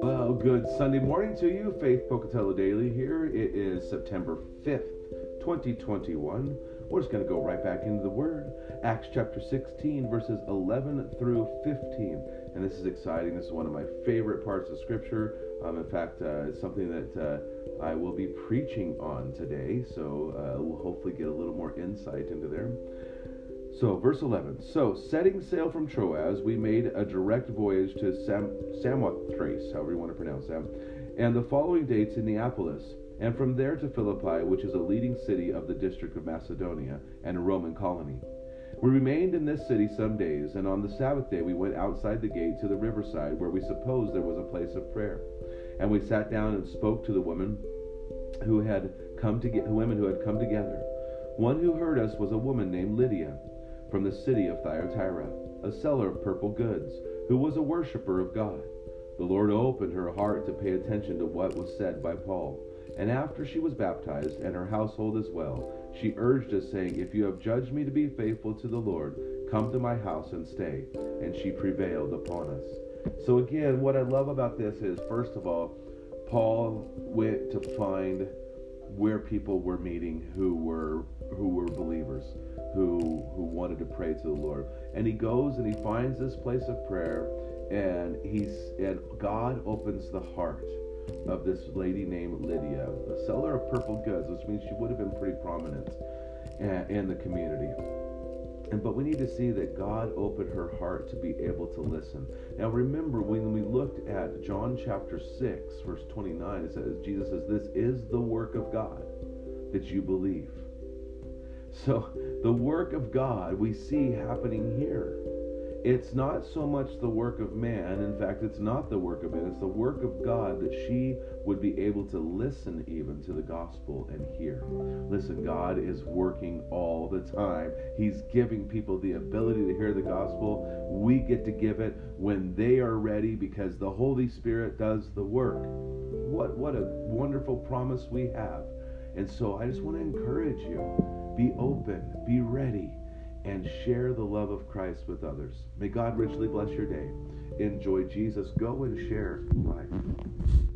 Well, good Sunday morning to you. Faith Pocatello Daily here. It is September 5th, 2021. We're just going to go right back into the Word. Acts chapter 16, verses 11 through 15. And this is exciting. This is one of my favorite parts of Scripture. Um, in fact, uh, it's something that uh, I will be preaching on today. So uh, we'll hopefully get a little more insight into there. So, verse 11. So, setting sail from Troas, we made a direct voyage to Sam- Samothrace, however you want to pronounce that, and the following day to Neapolis and from there to Philippi, which is a leading city of the district of Macedonia and a Roman colony. We remained in this city some days, and on the Sabbath day we went outside the gate to the riverside, where we supposed there was a place of prayer. And we sat down and spoke to the who had come to get women who had come together. One who heard us was a woman named Lydia, from the city of Thyatira, a seller of purple goods, who was a worshiper of God. The Lord opened her heart to pay attention to what was said by Paul. And after she was baptized, and her household as well, she urged us, saying, If you have judged me to be faithful to the Lord, come to my house and stay. And she prevailed upon us. So, again, what I love about this is, first of all, Paul went to find where people were meeting who were who were believers, who who wanted to pray to the Lord. And he goes and he finds this place of prayer and he's and God opens the heart of this lady named Lydia, a seller of purple goods, which means she would have been pretty prominent uh, in the community. And but we need to see that God opened her heart to be able to listen. Now remember when we looked at John chapter 6 verse 29 it says Jesus says this is the work of God that you believe. So the work of God we see happening here it's not so much the work of man. In fact, it's not the work of man. It's the work of God that she would be able to listen even to the gospel and hear. Listen, God is working all the time. He's giving people the ability to hear the gospel. We get to give it when they are ready because the Holy Spirit does the work. What what a wonderful promise we have. And so I just want to encourage you. Be open, be ready and share the love of Christ with others. May God richly bless your day. Enjoy Jesus. Go and share life.